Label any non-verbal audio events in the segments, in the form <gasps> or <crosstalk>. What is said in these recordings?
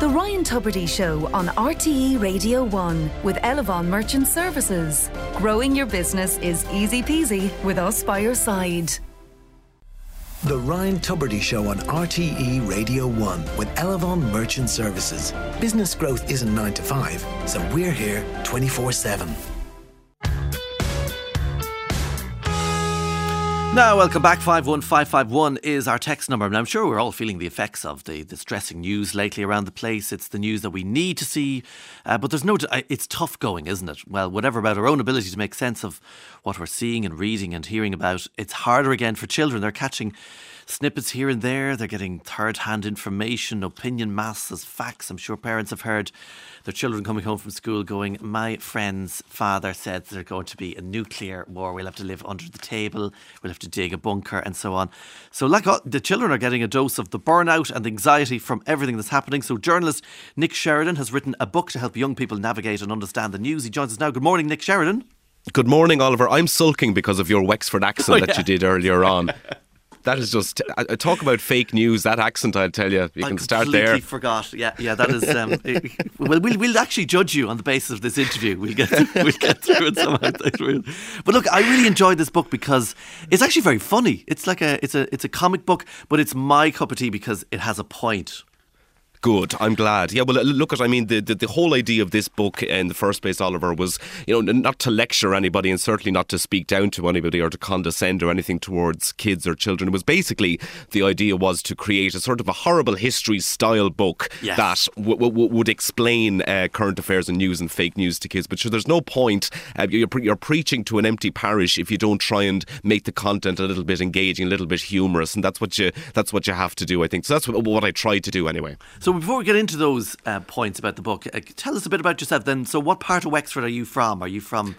The Ryan Tubridy Show on RTE Radio 1 with Elavon Merchant Services. Growing your business is easy peasy with us by your side. The Ryan Tubridy Show on RTE Radio 1 with Elavon Merchant Services. Business growth isn't 9 to 5, so we're here 24 7. Now, welcome back. 51551 is our text number. And I'm sure we're all feeling the effects of the distressing news lately around the place. It's the news that we need to see. Uh, but there's no, it's tough going, isn't it? Well, whatever about our own ability to make sense of what we're seeing and reading and hearing about, it's harder again for children. They're catching snippets here and there. They're getting third hand information, opinion mass as facts. I'm sure parents have heard their children coming home from school going, My friend's father said there's going to be a nuclear war. We'll have to live under the table. We'll have to dig a bunker and so on. So, like the children are getting a dose of the burnout and anxiety from everything that's happening. So, journalist Nick Sheridan has written a book to help young people navigate and understand the news. He joins us now. Good morning, Nick Sheridan. Good morning, Oliver. I'm sulking because of your Wexford accent oh, yeah. that you did earlier on. <laughs> that is just I, talk about fake news. That accent, I'll tell you, you I can start there. I forgot. Yeah, yeah, that is. Um, <laughs> well, we'll we'll actually judge you on the basis of this interview. We'll get <laughs> we'll get through it somehow. <laughs> But look, I really enjoyed this book because it's actually very funny. It's like a it's a it's a comic book, but it's my cup of tea because it has a point. Good. I'm glad. Yeah. Well, look at. I mean, the, the, the whole idea of this book in the first place, Oliver, was you know not to lecture anybody and certainly not to speak down to anybody or to condescend or anything towards kids or children. It was basically the idea was to create a sort of a horrible history style book yes. that w- w- would explain uh, current affairs and news and fake news to kids. But sure, there's no point. Uh, you're, pre- you're preaching to an empty parish if you don't try and make the content a little bit engaging, a little bit humorous, and that's what you that's what you have to do. I think so. That's what, what I tried to do anyway. So so before we get into those uh, points about the book, uh, tell us a bit about yourself then. So what part of Wexford are you from? Are you from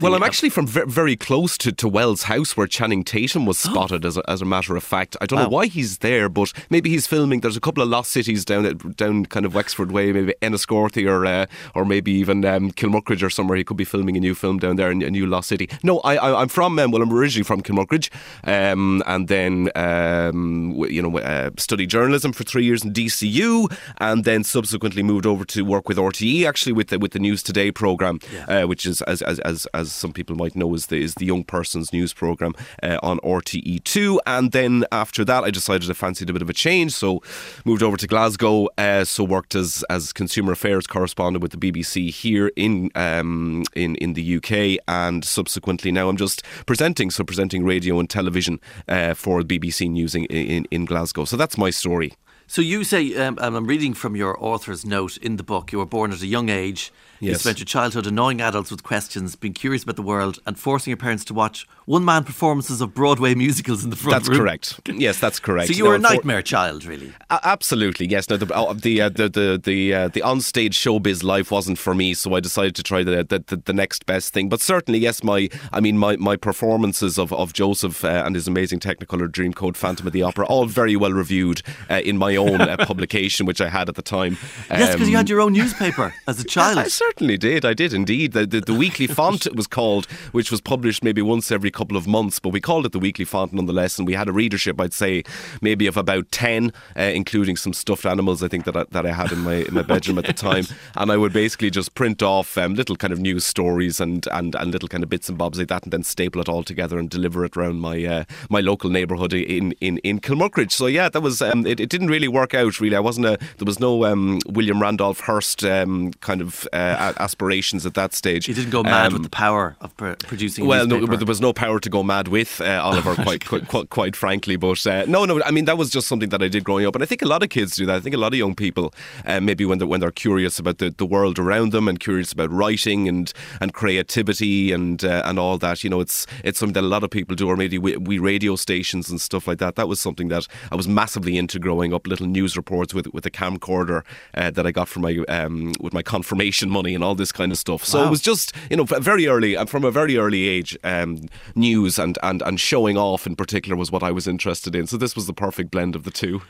well, I'm actually from very close to, to Wells House where Channing Tatum was oh. <gasps> spotted, as, a, as a matter of fact. I don't wow. know why he's there, but maybe he's filming. There's a couple of lost cities down at, down kind of Wexford way, maybe Enniscorthy or uh, or maybe even um, Kilmuckridge or somewhere. He could be filming a new film down there, in a new lost city. No, I, I, am from, um, well, I'm originally from Kilmuckridge um, and then, um, you know, uh, studied journalism for three years in DCU and then subsequently moved over to work with RTE, actually, with the, with the News Today programme, yeah. uh, which is, as, as, as, as some people might know, is the, is the Young Persons News programme uh, on RTE2. And then after that, I decided I fancied a bit of a change, so moved over to Glasgow. Uh, so worked as as consumer affairs correspondent with the BBC here in um, in in the UK, and subsequently now I'm just presenting, so presenting radio and television uh, for BBC News in, in, in Glasgow. So that's my story. So you say, um, and I'm reading from your author's note in the book, you were born at a young age. Yes. You spent your childhood annoying adults with questions, being curious about the world, and forcing your parents to watch one-man performances of Broadway musicals in the front that's room. correct. <laughs> Yes, that's correct. So you were a nightmare for, child, really. Uh, absolutely, yes. No, the uh, the uh, the the the, uh, the onstage showbiz life wasn't for me, so I decided to try the, the the, next best thing. But certainly, yes, my I mean my, my performances of of Joseph uh, and his amazing Technicolor Dreamcoat Phantom of the Opera, all very well reviewed uh, in my own uh, publication, which I had at the time. Um, yes, because you had your own newspaper as a <laughs> child. I certainly did. I did indeed. The, the, the Weekly <laughs> Font it was called, which was published maybe once every couple of months, but we called it the Weekly Font nonetheless. And we had a readership, I'd say, maybe of about ten, uh, including some stuffed animals. I think that I, that I had in my in my bedroom at the time, <laughs> and I would basically just print off um, little kind of news stories and, and and little kind of bits and bobs like that, and then staple it all together and deliver it around my uh, my local neighbourhood in in in Kilmuckridge. So yeah, that was um, it, it didn't really work out really. I wasn't a there was no um, William Randolph Hearst um, kind of uh, aspirations at that stage. He didn't go mad um, with the power of pr- producing. Well, no, but there was no power to go mad with uh, Oliver, quite, <laughs> quite, quite, quite frankly. But uh, no, no, I mean that was just something that I did growing up, and I think a lot of kids do that. I think a lot of young people, uh, maybe when they're when they're curious about the, the world around them and curious about writing and and creativity and uh, and all that, you know, it's it's something that a lot of people do, or maybe we, we radio stations and stuff like that. That was something that I was massively into growing up. Little news reports with with a camcorder uh, that I got from my um, with my confirmation money and all this kind of stuff. So wow. it was just you know very early uh, from a very early age, um, news and, and and showing off in particular was what I was interested in. So this was the perfect blend of the two.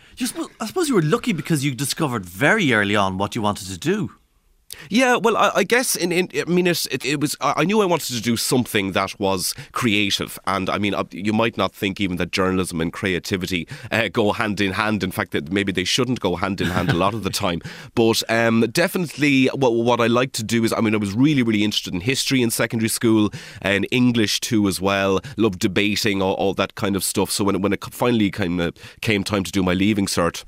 I suppose you were lucky because you discovered very early on what you wanted to do. Yeah, well, I, I guess in, in, I mean, it, it, it, was. I knew I wanted to do something that was creative, and I mean, uh, you might not think even that journalism and creativity uh, go hand in hand. In fact, that maybe they shouldn't go hand in hand a lot of the time. But um, definitely, what, what I like to do is, I mean, I was really, really interested in history in secondary school and English too as well. Loved debating, all, all that kind of stuff. So when when it finally kind of came time to do my leaving cert.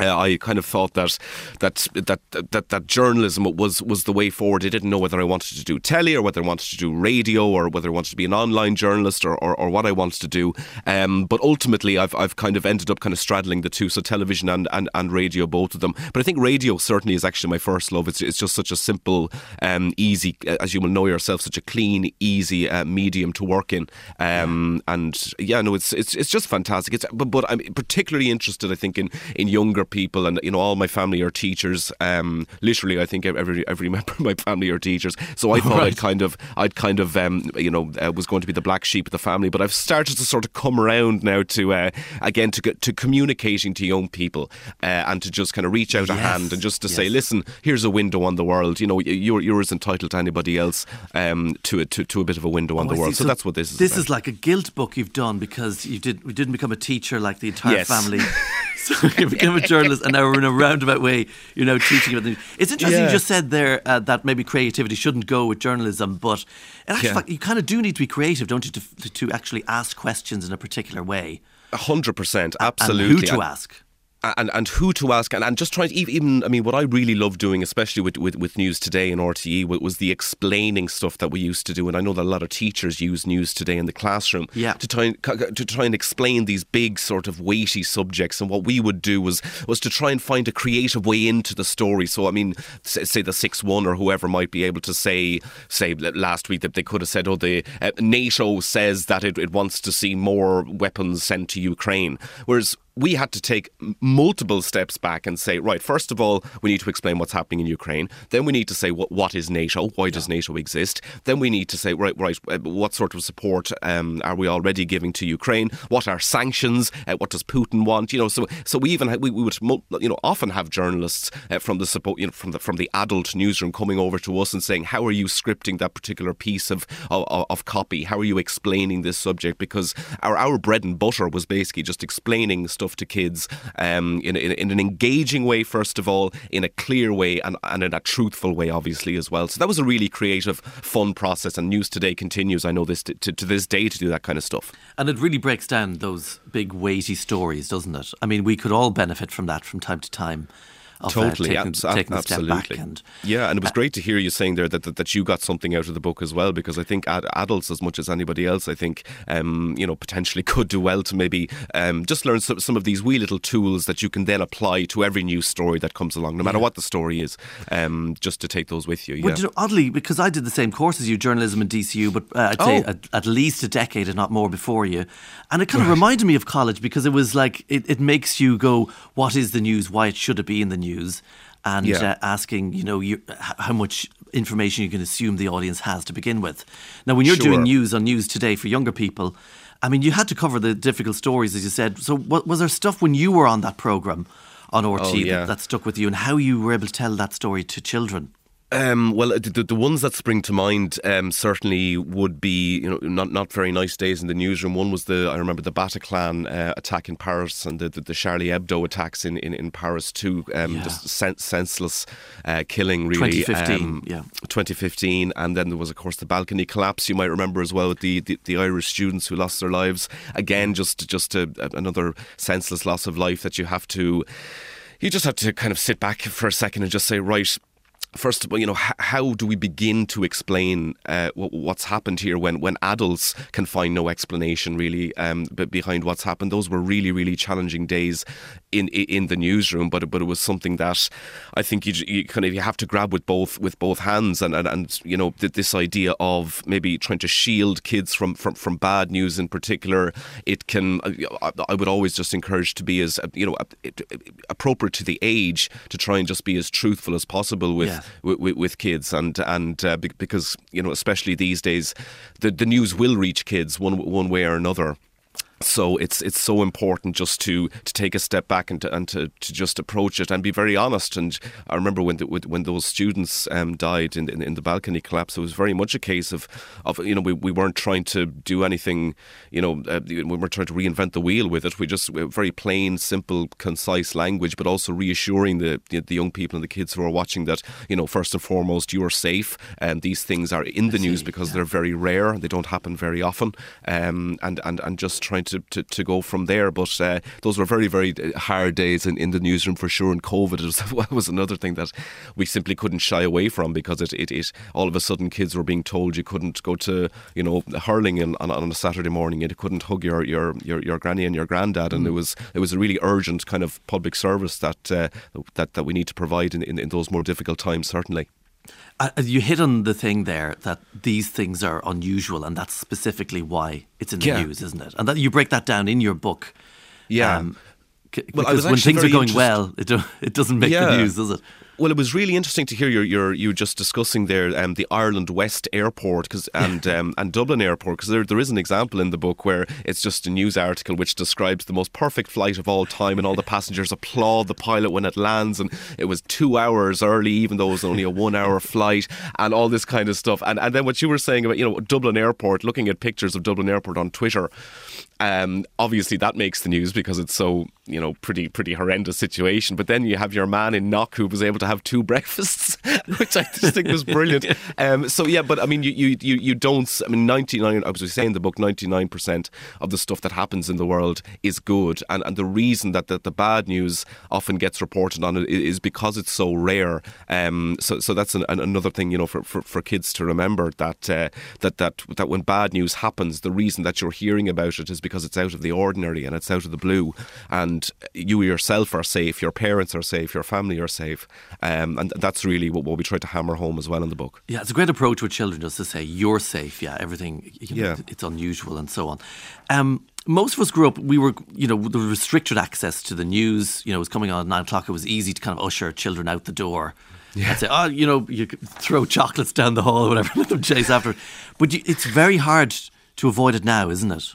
Uh, I kind of thought that that that that that journalism was was the way forward. I didn't know whether I wanted to do telly or whether I wanted to do radio or whether I wanted to be an online journalist or, or, or what I wanted to do. Um, but ultimately, I've I've kind of ended up kind of straddling the two, so television and, and, and radio, both of them. But I think radio certainly is actually my first love. It's it's just such a simple, um, easy, as you will know yourself, such a clean, easy uh, medium to work in. Um, and yeah, no, it's it's it's just fantastic. It's but, but I'm particularly interested, I think, in in younger people, and you know, all my family are teachers. Um, literally, I think every every <laughs> member of my family are teachers. So I thought right. I'd kind of, I'd kind of, um, you know, uh, was going to be the black sheep of the family. But I've started to sort of come around now to uh, again to get to communicating to young people uh, and to just kind of reach out yes. a hand and just to yes. say, listen, here's a window on the world. You know, you're you're as entitled to anybody else um, to, a, to to a bit of a window on oh, the world. So, so, that's what this is. This about. is like a guilt book you've done because you did we didn't become a teacher like the entire yes. family. <laughs> <laughs> you became a journalist, and now we're in a roundabout way, you know, teaching about the. It's interesting. Yeah. You just said there uh, that maybe creativity shouldn't go with journalism, but in actual yeah. fact, you kind of do need to be creative, don't you, to, to actually ask questions in a particular way. hundred percent, absolutely. And who to ask? And and who to ask and, and just trying to even I mean what I really love doing especially with, with, with news today and RTE was the explaining stuff that we used to do and I know that a lot of teachers use news today in the classroom yeah. to try and to try and explain these big sort of weighty subjects and what we would do was was to try and find a creative way into the story so I mean say the 6-1 or whoever might be able to say say last week that they could have said oh the uh, NATO says that it, it wants to see more weapons sent to Ukraine whereas we had to take multiple steps back and say, right, first of all, we need to explain what's happening in Ukraine. Then we need to say, what, what is NATO? Why does NATO exist? Then we need to say, right, right, uh, what sort of support um, are we already giving to Ukraine? What are sanctions? Uh, what does Putin want? You know, so so we even we, we would you know often have journalists uh, from the support you know from the from the adult newsroom coming over to us and saying, how are you scripting that particular piece of of, of copy? How are you explaining this subject? Because our our bread and butter was basically just explaining stuff stuff to kids um, in, in, in, an engaging way, first of all, in a clear way, and, and in a truthful way, obviously, as well. So that was a really creative, fun process. And News Today continues, I know this to, to, to this day, to do that kind of stuff. And it really breaks down those big, weighty stories, doesn't it? I mean, we could all benefit from that from time to time of totally, uh, taking, taking absolutely. And, yeah, and it was uh, great to hear you saying there that, that, that you got something out of the book as well, because I think ad- adults, as much as anybody else, I think um, you know potentially <laughs> could do well to maybe um, just learn some, some of these wee little tools that you can then apply to every new story that comes along, no matter yeah. what the story is. Um, just to take those with you. Yeah. Well, you know, oddly, because I did the same course as you, journalism and DCU, but uh, I'd oh. say at, at, least a decade, if not more, before you, and it kind of reminded me of college because it was like it, it makes you go, "What is the news? Why it should it be in the news?" And yeah. uh, asking, you know, you, how much information you can assume the audience has to begin with. Now, when you're sure. doing news on News Today for younger people, I mean, you had to cover the difficult stories, as you said. So, what, was there stuff when you were on that program on RT oh, yeah. that, that stuck with you, and how you were able to tell that story to children? Um, well, the, the ones that spring to mind um, certainly would be, you know, not not very nice days in the newsroom. One was the I remember the Bataclan uh, attack in Paris and the, the, the, Charlie Hebdo attacks in, in, in Paris too. Um, yeah. Just sen- senseless uh, killing, really. 2015, um, yeah. 2015, and then there was of course the balcony collapse. You might remember as well with the, the, the Irish students who lost their lives. Again, just just a, another senseless loss of life that you have to you just have to kind of sit back for a second and just say, right, first of all, you know, h- how do we begin to explain uh, what's happened here when, when adults can find no explanation really um, behind what's happened? Those were really, really challenging days in in the newsroom, but but it was something that I think you, you kind of you have to grab with both with both hands, and and, and you know this idea of maybe trying to shield kids from from, from bad news in particular. It can I would always just encourage to be as you know appropriate to the age to try and just be as truthful as possible with. Yeah with, with, kids, and and uh, because you know, especially these days, the the news will reach kids one one way or another. So it's it's so important just to to take a step back and to, and to, to just approach it and be very honest. And I remember when the, when those students um, died in, in, in the balcony collapse, it was very much a case of of you know we, we weren't trying to do anything. You know, uh, we weren't trying to reinvent the wheel with it. We just very plain, simple, concise language, but also reassuring the, the, young people and the kids who are watching that you know first and foremost you are safe and these things are in the news because they're very rare. They don't happen very often. Um, and and and just trying to, to, to go from there. But uh, those were very, very uh, hard days in, in the newsroom for sure. And COVID was, <laughs> was another thing that we simply couldn't shy away from because it, it, it all of a sudden kids were being told you couldn't go to you know hurling in, on, on a Saturday morning. You couldn't hug your, your, your, your granny and your granddad, and mm. it was it was a really urgent kind of public service that uh, that that we need to provide in, in, in those more difficult times. Certainly. Uh, you hit on the thing there that these things are unusual, and that's specifically why it's in the yeah. news, isn't it? And that you break that down in your book. Yeah. Um, c- well, because when things are going well, it, do, <laughs> it doesn't make yeah. the news, does it? Well, it was really interesting to hear your, your you just discussing there um, the Ireland West Airport cause, and um, and Dublin Airport because there, there is an example in the book where it's just a news article which describes the most perfect flight of all time and all the <laughs> passengers applaud the pilot when it lands and it was two hours early even though it was only a one hour <laughs> flight and all this kind of stuff and and then what you were saying about you know Dublin Airport looking at pictures of Dublin Airport on Twitter um, obviously, that makes the news because it's so you know pretty pretty horrendous situation. But then you have your man in Knock who was able to have two <laughs> breakfasts, which I just think was brilliant. <laughs> Um, so yeah, but I mean, you you you, you don't. I mean, ninety nine. I was saying in the book, ninety nine percent of the stuff that happens in the world is good, and and the reason that the, the bad news often gets reported on it is because it's so rare. Um, so so that's an, an, another thing you know for, for, for kids to remember that uh, that that that when bad news happens, the reason that you're hearing about it is because it's out of the ordinary and it's out of the blue, and you yourself are safe, your parents are safe, your family are safe, um, and that's really what, what, we try to hammer home as well in the book. Yeah, it's a great approach with children just to say you're safe. Yeah, everything. You know, yeah. it's unusual and so on. Um, most of us grew up, we were, you know, the restricted access to the news. You know, it was coming on at nine o'clock. It was easy to kind of usher children out the door. Yeah. And say, oh, you know, you throw chocolates down the hall or <laughs> whatever, let them chase after. But you, it's very hard to avoid it now, isn't it?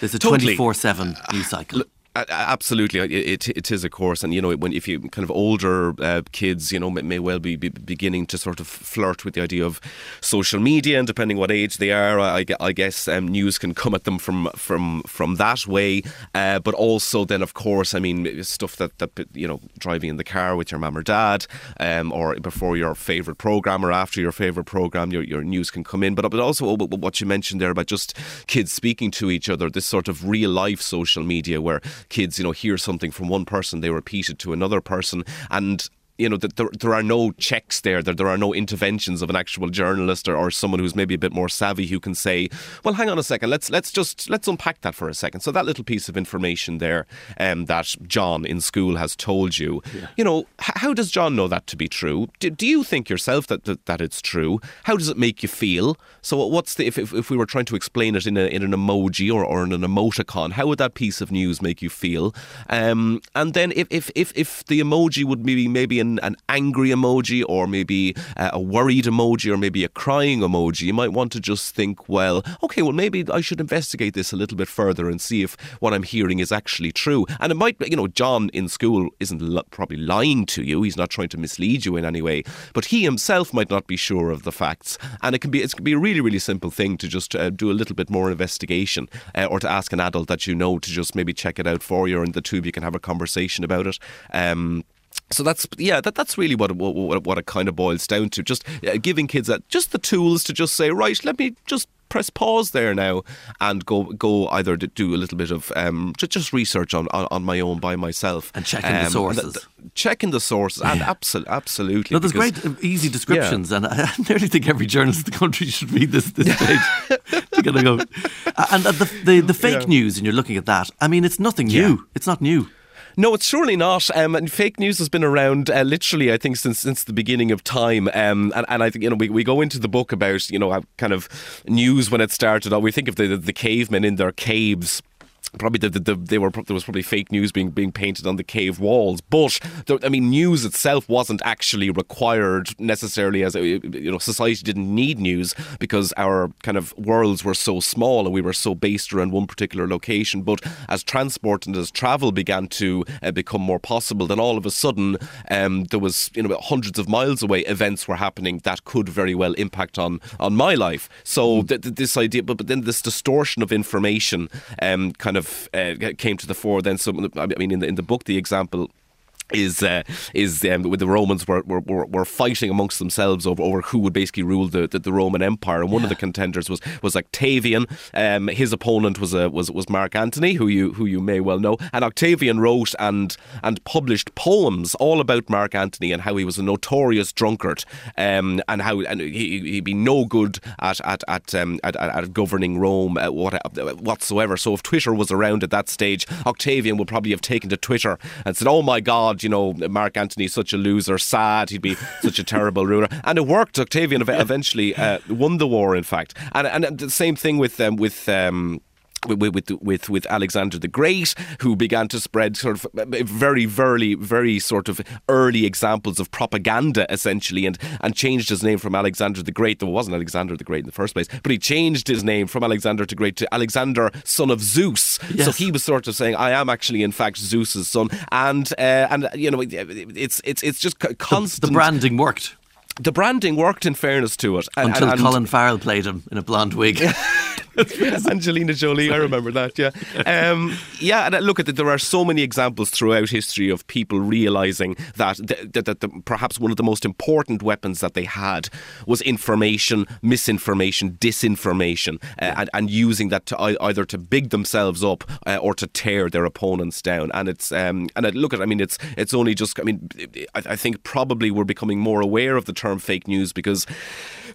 There's a totally. 24-7 news cycle. Absolutely, it, it is a course, and you know when if you kind of older uh, kids, you know, may, may well be, be, beginning to sort of flirt with the idea of social media, and depending what age they are, I, I guess um, news can come at them from from from that way. Uh, but also, then of course, I mean, stuff that that you know, driving in the car with your mum or dad, um, or before your favorite program or after your favorite program, your your news can come in. But but also what you mentioned there about just kids speaking to each other, this sort of real life social media where kids, you know, hear something from one person, they repeat it to another person, and you know that there, there are no checks there that there are no interventions of an actual journalist or, or someone who's maybe a bit more savvy who can say well hang on a second let's let's just let's unpack that for a second. So that little piece of information there um, that John in school has told you. Yeah. you know h- how does John know that to be true? Do, do you think yourself that, that that it's true? How does it make you feel? So what's the if, if, if we were trying to explain it in, a, in an emoji or, or in an emoticon how would that piece of news make you feel? Um, and then if, if if if the emoji would be maybe an, an angry emoji or maybe uh, a worried emoji or maybe a crying emoji, you might want to just think, well, okay, well, maybe I should investigate this a little bit further and see if what I'm hearing is actually true. And it might, you know, John in school isn't probably lying to you. He's not trying to mislead you in any way, but he himself might not be sure of the facts. And it can be, it can be a really, really simple thing to just uh, do a little bit more investigation uh, or to ask an adult that you know to just maybe check it out for you and the two of you can have a conversation about it. Um, so that's yeah that that's really what what, what it kind of boils down to just uh, giving kids that just the tools to just say right let me just press pause there now and go go either do a little bit of um, just research on, on, on my own by myself and checking um, the sources. Th- checking the sources yeah. and absolutely absolutely. No, there's because, great uh, easy descriptions, yeah. and <laughs> I nearly think every journalist in the country should read this this page. to get go. <laughs> And the the, the fake yeah. news, and you're looking at that. I mean, it's nothing new. It's not new. No, it's surely not. Um, and fake news has been around uh, literally, I think, since since the beginning of time. Um, and, and I think you know we, we go into the book about you know kind of news when it started. We think of the the cavemen in their caves probably the, the, the, they were there was probably fake news being being painted on the cave walls but the, I mean news itself wasn't actually required necessarily as a, you know society didn't need news because our kind of worlds were so small and we were so based around one particular location but as transport and as travel began to uh, become more possible then all of a sudden um, there was you know hundreds of miles away events were happening that could very well impact on on my life so mm. th- th- this idea but, but then this distortion of information um, kind of of uh, came to the fore. Then some, I mean, in the in the book, the example is uh, is um, with the Romans were, were, were fighting amongst themselves over, over who would basically rule the, the, the Roman Empire, and one yeah. of the contenders was was Octavian. Um, his opponent was uh, was was Mark Antony, who you who you may well know, and Octavian wrote and and published poems all about Mark Antony and how he was a notorious drunkard, um, and how and he, he'd be no good at at at, um, at, at, governing Rome uh, what, whatsoever. So if Twitter was around at that stage, Octavian would probably have taken to Twitter and said, "Oh my God." You know, Mark Antony's such a loser, sad, he'd be <laughs> such a terrible ruler. And it worked. Octavian eventually uh, won the war, in fact. And, and the same thing with, um, with um, with, with with with Alexander the Great, who began to spread sort of very, very, very sort of early examples of propaganda, essentially, and and changed his name from Alexander the Great. There wasn't Alexander the Great in the first place, but he changed his name from Alexander the Great to Alexander, son of Zeus. Yes. So he was sort of saying, "I am actually, in fact, Zeus's son," and uh, and you know, it's it's it's just constant. The, the branding worked the branding worked in fairness to it. And, Until and, and Colin Farrell played him in a blonde wig. <laughs> <laughs> Angelina Jolie, I remember that. Yeah, um, yeah. And uh, look at that. There are so many examples throughout history of people realizing that that, that the, perhaps one of the most important weapons that they had was information, misinformation, disinformation, uh, and, and, using that to either to big themselves up uh, or to tear their opponents down. And it's um, and uh, look at. I mean, it's it's only just. I mean, I, I think probably we're becoming more aware of the term fake news because,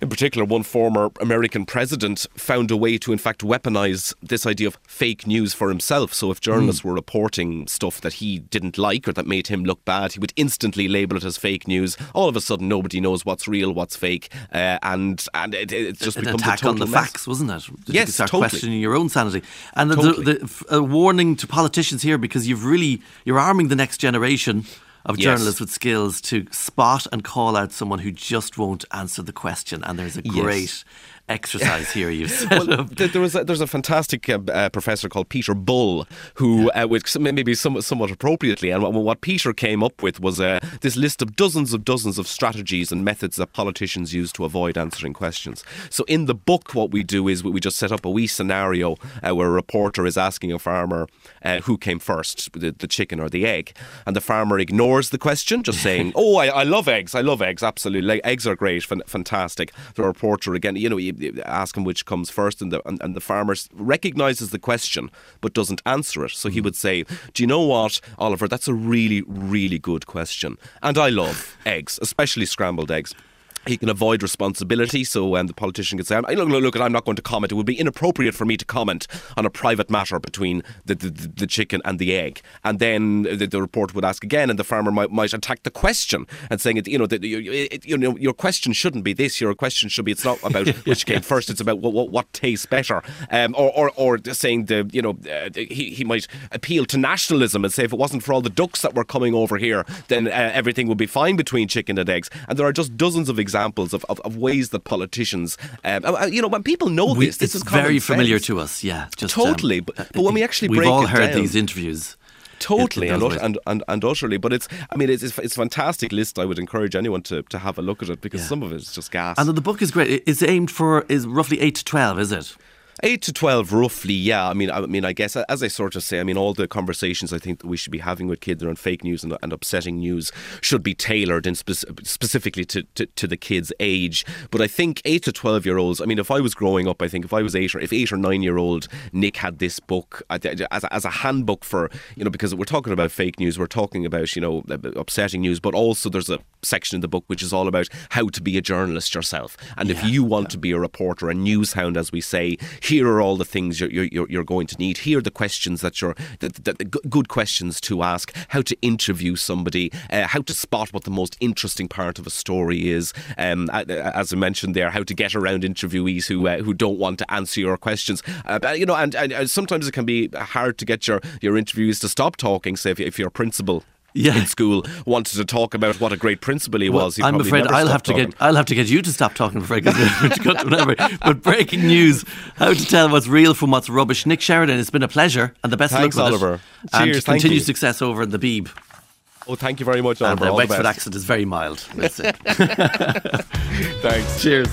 in particular, one former American president found a way to to, in fact, weaponize this idea of fake news for himself. So if journalists mm. were reporting stuff that he didn't like or that made him look bad, he would instantly label it as fake news. All of a sudden, nobody knows what's real, what's fake, uh, and and it, it's just an becomes attack on the mess. facts, wasn't it? Did yes, you start totally. questioning your own sanity. And totally. the, the, a warning to politicians here because you've really you're arming the next generation of journalists yes. with skills to spot and call out someone who just won't answer the question. And there's a great yes exercise here you've <laughs> set well, up. There was a, there's a fantastic uh, uh, professor called Peter Bull who, yeah. uh, with maybe somewhat, somewhat appropriately, and what, what, Peter came up with was uh, this list of dozens of dozens of strategies and methods that politicians use to avoid answering questions. So in the book, what we do is we just set up a wee scenario uh, where a reporter is asking a farmer uh, who came first, the, the, chicken or the egg, and the farmer ignores the question, just saying, <laughs> "Oh, I, I love eggs. I love eggs. Absolutely, eggs are great, fantastic." The reporter again, you know ask him which comes first, and the and, and the farmer recognizes the question but doesn't answer it. So he mm. would say, "Do you know what, Oliver? That's a really, really good question, and I love eggs, especially scrambled eggs." He can avoid responsibility. So um, the politician can say, look, look, look, I'm not going to comment. It would be inappropriate for me to comment on a private matter between the, the, the chicken and the egg. And then the, the, reporter would ask again, and the farmer might, might attack the question and saying, you know, that you, you know, your question shouldn't be this. Your question should be, it's not about <laughs> which came first. It's about what, what, what tastes better. Um, or, or, or saying the, you know, uh, he, he might appeal to nationalism and say if it wasn't for all the ducks that were coming over here, then uh, everything would be fine between chicken and eggs. And there are just dozens of examples examples of, of, of ways that politicians, um, uh, uh, you know, when people know we, this, this is very familiar to us. Yeah, just, totally. Um, but, but when we actually we've all heard down, these interviews. Totally and, and, and, and utterly, but it's I mean it's it's, it's a fantastic list. I would encourage anyone to, to have a look at it because yeah. some of it is just gas. And the book is great. It's aimed for is roughly eight to twelve, is it? Eight to twelve, roughly. Yeah, I mean, I mean, I guess as I sort of say, I mean, all the conversations I think that we should be having with kids around fake news and, and upsetting news should be tailored and spe- specifically to, to, to the kids' age. But I think eight to twelve year olds. I mean, if I was growing up, I think if I was eight or if eight or nine year old Nick had this book as a, as a handbook for you know because we're talking about fake news, we're talking about you know upsetting news, but also there's a section in the book which is all about how to be a journalist yourself. And yeah, if you want yeah. to be a reporter, a news hound, as we say here are all the things you're, you're, you're going to need. Here are the questions that you're, the, the, the good questions to ask, how to interview somebody, uh, how to spot what the most interesting part of a story is. Um, as I mentioned there, how to get around interviewees who uh, who don't want to answer your questions. Uh, you know, and, and, sometimes it can be hard to get your, your interviewees to stop talking. Say if, if a principal yeah. in school wanted to talk about what a great principal he well, was. I'm afraid I'll have to talking. get I'll have to get you to stop talking <laughs> whatever. But breaking news: how to tell what's real from what's rubbish. Nick Sheridan, it's been a pleasure and the best Thanks, luck with Oliver. It. Cheers, and continued success over in the Beeb. Oh, thank you very much, Oliver. And the Wexford accent is very mild. <laughs> <laughs> Thanks. Cheers.